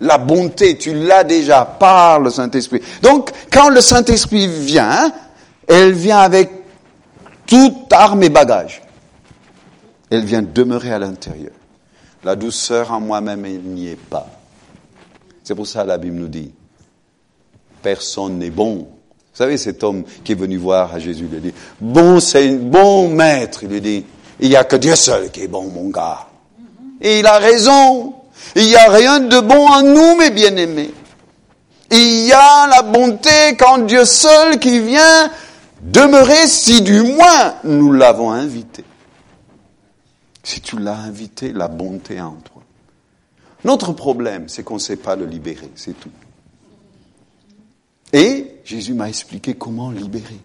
La bonté, tu l'as déjà par le Saint-Esprit. Donc, quand le Saint-Esprit vient, elle vient avec toute arme et bagage. Elle vient demeurer à l'intérieur. La douceur en moi-même, elle n'y est pas. C'est pour ça que la Bible nous dit, personne n'est bon. Vous savez, cet homme qui est venu voir à Jésus, il dit, bon, c'est bon maître. Il lui dit, il n'y a que Dieu seul qui est bon, mon gars. Et il a raison. Il n'y a rien de bon en nous, mes bien-aimés. Il y a la bonté quand Dieu seul qui vient demeurer si du moins nous l'avons invité. Si tu l'as invité, la bonté en toi. Notre problème, c'est qu'on ne sait pas le libérer, c'est tout. Et Jésus m'a expliqué comment libérer.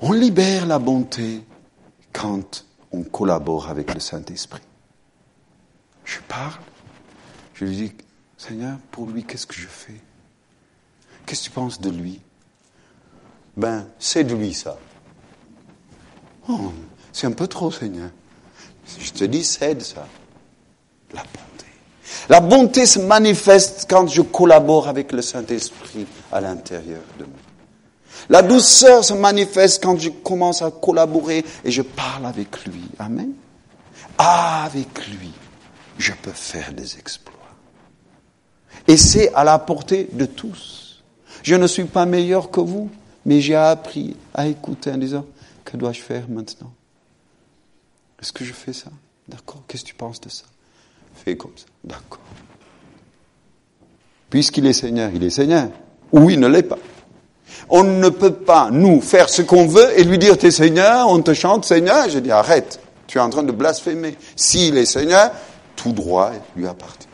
On libère la bonté quand on collabore avec le Saint-Esprit. Je parle, je lui dis, Seigneur, pour lui, qu'est-ce que je fais? Qu'est-ce que tu penses de lui? Ben, c'est de lui ça. Oh, c'est un peu trop, Seigneur. Je te dis, cède ça. La bonté. La bonté se manifeste quand je collabore avec le Saint-Esprit à l'intérieur de moi. La douceur se manifeste quand je commence à collaborer et je parle avec lui. Amen. Avec lui, je peux faire des exploits. Et c'est à la portée de tous. Je ne suis pas meilleur que vous, mais j'ai appris à écouter en disant, que dois-je faire maintenant? Est-ce que je fais ça? D'accord. Qu'est-ce que tu penses de ça? Fais comme ça. D'accord. Puisqu'il est Seigneur, il est Seigneur. Ou il ne l'est pas. On ne peut pas, nous, faire ce qu'on veut et lui dire, t'es Seigneur, on te chante Seigneur. Je dis, arrête, tu es en train de blasphémer. S'il est Seigneur, tout droit lui appartient.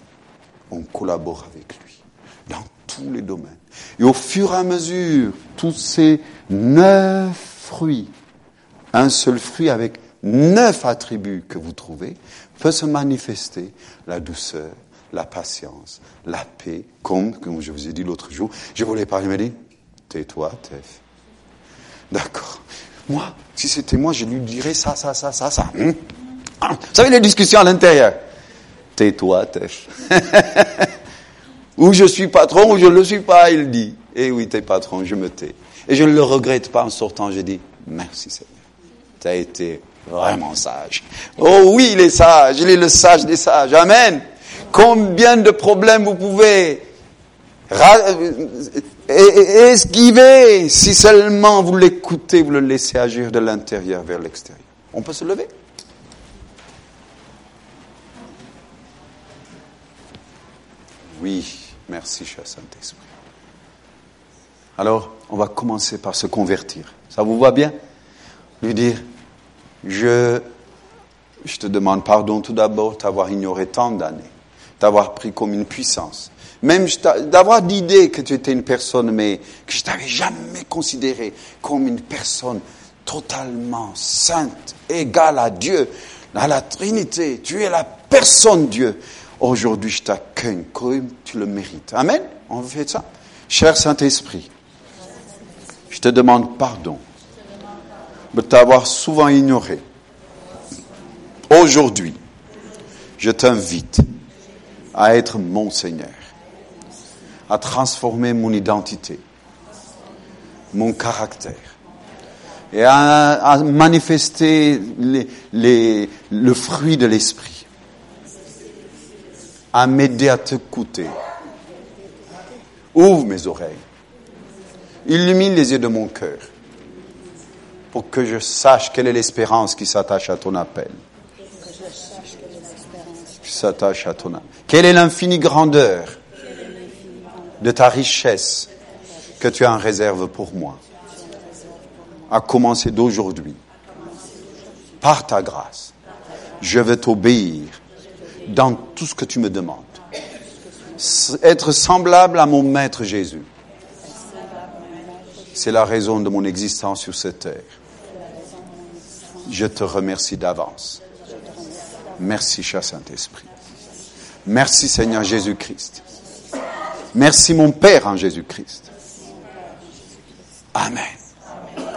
On collabore avec lui dans tous les domaines. Et au fur et à mesure, tous ces neuf fruits, un seul fruit avec neuf attributs que vous trouvez, peut se manifester la douceur, la patience, la paix, comme, comme je vous ai dit l'autre jour, je voulais parler, me dit, Tais-toi, Tef. D'accord. Moi, si c'était moi, je lui dirais ça, ça, ça, ça, ça. Hmm? Ah, vous savez les discussions à l'intérieur. Tais-toi, Tef. ou je suis patron, ou je ne le suis pas, il dit. Eh oui, t'es patron, je me tais. Et je ne le regrette pas en sortant, je dis, merci Seigneur. Tu as été vraiment sage. Oh oui, il est sage, il est le sage des sages. Amen. Combien de problèmes vous pouvez esquiver si seulement vous l'écoutez, vous le laissez agir de l'intérieur vers l'extérieur. On peut se lever Oui, merci cher Saint-Esprit. Alors, on va commencer par se convertir. Ça vous va bien? Lui dire, je, je te demande pardon tout d'abord d'avoir ignoré tant d'années, d'avoir pris comme une puissance même d'avoir l'idée que tu étais une personne, mais que je t'avais jamais considéré comme une personne totalement sainte, égale à Dieu, à la Trinité. Tu es la personne Dieu. Aujourd'hui, je t'accueille comme tu le mérites. Amen. On fait ça. Cher Saint-Esprit, je te demande pardon de t'avoir souvent ignoré. Aujourd'hui, je t'invite à être mon Seigneur à transformer mon identité, mon caractère, et à, manifester le fruit de l'esprit, à m'aider à te t'écouter. Ouvre mes oreilles. Illumine les yeux de mon cœur pour que je sache quelle est l'espérance qui s'attache à ton appel. Qui s'attache à ton appel. Quelle est l'infinie grandeur de ta richesse que tu as en réserve pour moi, à commencer d'aujourd'hui, par ta grâce. Je vais t'obéir dans tout ce que tu me demandes. Être semblable à mon Maître Jésus. C'est la raison de mon existence sur cette terre. Je te remercie d'avance. Merci, cher Saint-Esprit. Merci, Seigneur Jésus-Christ. Merci, mon Père en Jésus-Christ. Amen.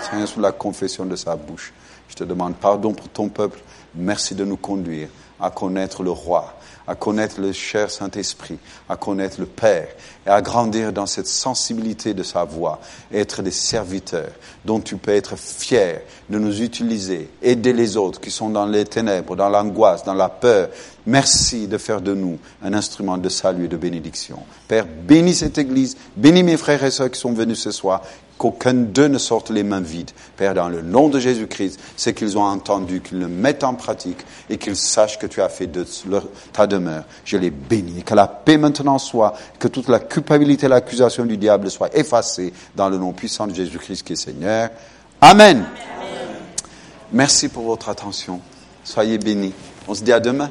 Seigneur, sous la confession de sa bouche, je te demande pardon pour ton peuple. Merci de nous conduire à connaître le roi, à connaître le cher Saint-Esprit, à connaître le Père et à grandir dans cette sensibilité de sa voix, être des serviteurs dont tu peux être fier de nous utiliser, aider les autres qui sont dans les ténèbres, dans l'angoisse, dans la peur. Merci de faire de nous un instrument de salut et de bénédiction. Père, bénis cette Église, bénis mes frères et sœurs qui sont venus ce soir, qu'aucun d'eux ne sorte les mains vides. Père, dans le nom de Jésus-Christ, c'est qu'ils ont entendu, qu'ils le mettent en pratique et qu'ils sachent que tu as fait de ta demeure. Je les bénis. Que la paix maintenant soit, que toute la culpabilité et l'accusation du diable soient effacées dans le nom puissant de Jésus-Christ qui est Seigneur. Amen. Merci pour votre attention. Soyez bénis. On se dit à demain.